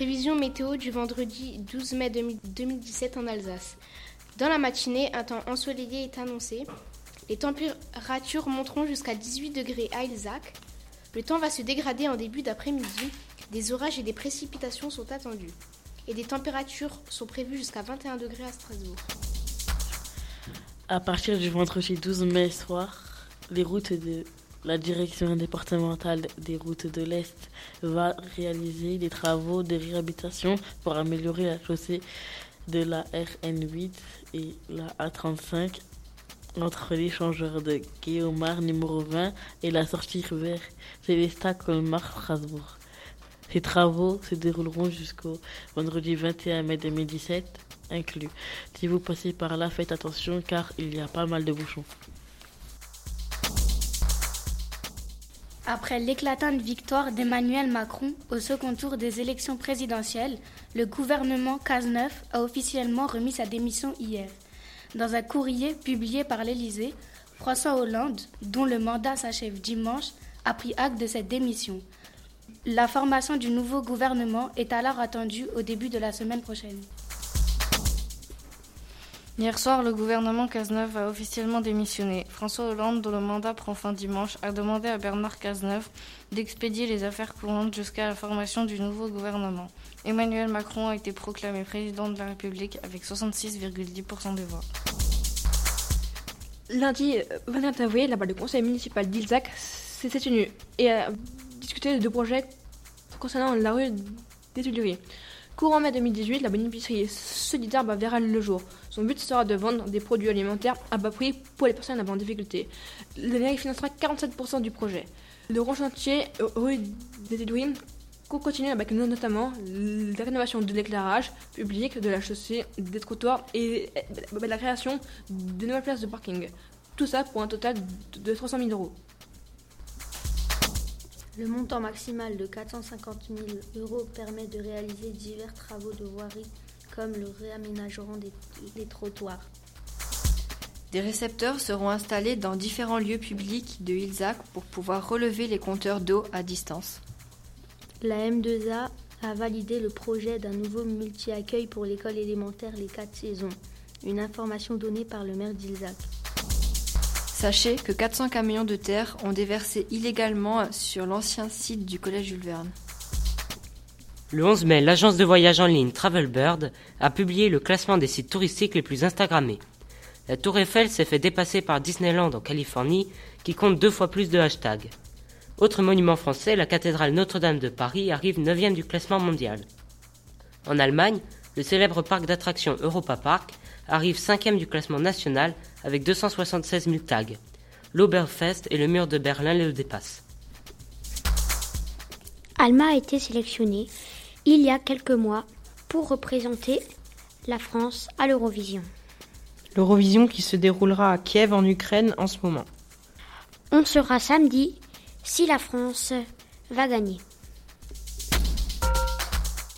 Prévision météo du vendredi 12 mai 2017 en Alsace. Dans la matinée, un temps ensoleillé est annoncé. Les températures monteront jusqu'à 18 degrés à Ilzac. Le temps va se dégrader en début d'après-midi. Des orages et des précipitations sont attendus. Et des températures sont prévues jusqu'à 21 degrés à Strasbourg. À partir du vendredi 12 mai soir, les routes de la direction départementale des routes de l'Est va réaliser des travaux de réhabilitation pour améliorer la chaussée de la RN8 et la A35 entre l'échangeur de Guillaume numéro 20 et la sortie vers Célestat Colmar Strasbourg. Ces travaux se dérouleront jusqu'au vendredi 21 mai 2017 inclus. Si vous passez par là, faites attention car il y a pas mal de bouchons. Après l'éclatante victoire d'Emmanuel Macron au second tour des élections présidentielles, le gouvernement Cazeneuve a officiellement remis sa démission hier. Dans un courrier publié par l'Élysée, François Hollande, dont le mandat s'achève dimanche, a pris acte de cette démission. La formation du nouveau gouvernement est alors attendue au début de la semaine prochaine. Hier soir, le gouvernement Cazeneuve a officiellement démissionné. François Hollande, dont le mandat prend fin dimanche, a demandé à Bernard Cazeneuve d'expédier les affaires courantes jusqu'à la formation du nouveau gouvernement. Emmanuel Macron a été proclamé président de la République avec 66,10% des voix. Lundi 21 avril, le conseil municipal d'Ilzac s'est tenu et a discuté de deux projets concernant la rue des Tuileries. Courant mai 2018, la bonne épicerie solidaire va verra le jour. Son but sera de vendre des produits alimentaires à bas prix pour les personnes en difficulté. Mairie financera 47% du projet. Le grand chantier rue des Édouines continue avec notamment la rénovation de l'éclairage public, de la chaussée, des trottoirs et la création de nouvelles places de parking. Tout ça pour un total de 300 000 euros. Le montant maximal de 450 000 euros permet de réaliser divers travaux de voirie comme le réaménagement des, trottoirs. Des récepteurs seront installés dans différents lieux publics de Ilzac pour pouvoir relever les compteurs d'eau à distance. La M2A a validé le projet d'un nouveau multi-accueil pour l'école élémentaire Les 4 saisons, une information donnée par le maire d'Ilzac. Sachez que 400 camions de terre ont déversé illégalement sur l'ancien site du collège Jules. Le 11 mai, l'agence de voyage en ligne Travelbird a publié le classement des sites touristiques les plus instagrammés. La Tour Eiffel s'est fait dépasser par Disneyland en Californie, qui compte deux fois plus de hashtags. Autre monument français, la cathédrale Notre-Dame de Paris arrive 9 du classement mondial. En Allemagne, le célèbre parc d'attractions Europa Park arrive 5 du classement national avec 276 000 tags. L'Oberfest et le mur de Berlin le dépassent. Alma a été sélectionnée il y a quelques mois pour représenter la France à l'Eurovision. L'Eurovision qui se déroulera à Kiev en Ukraine en ce moment. On sera samedi si la France va gagner.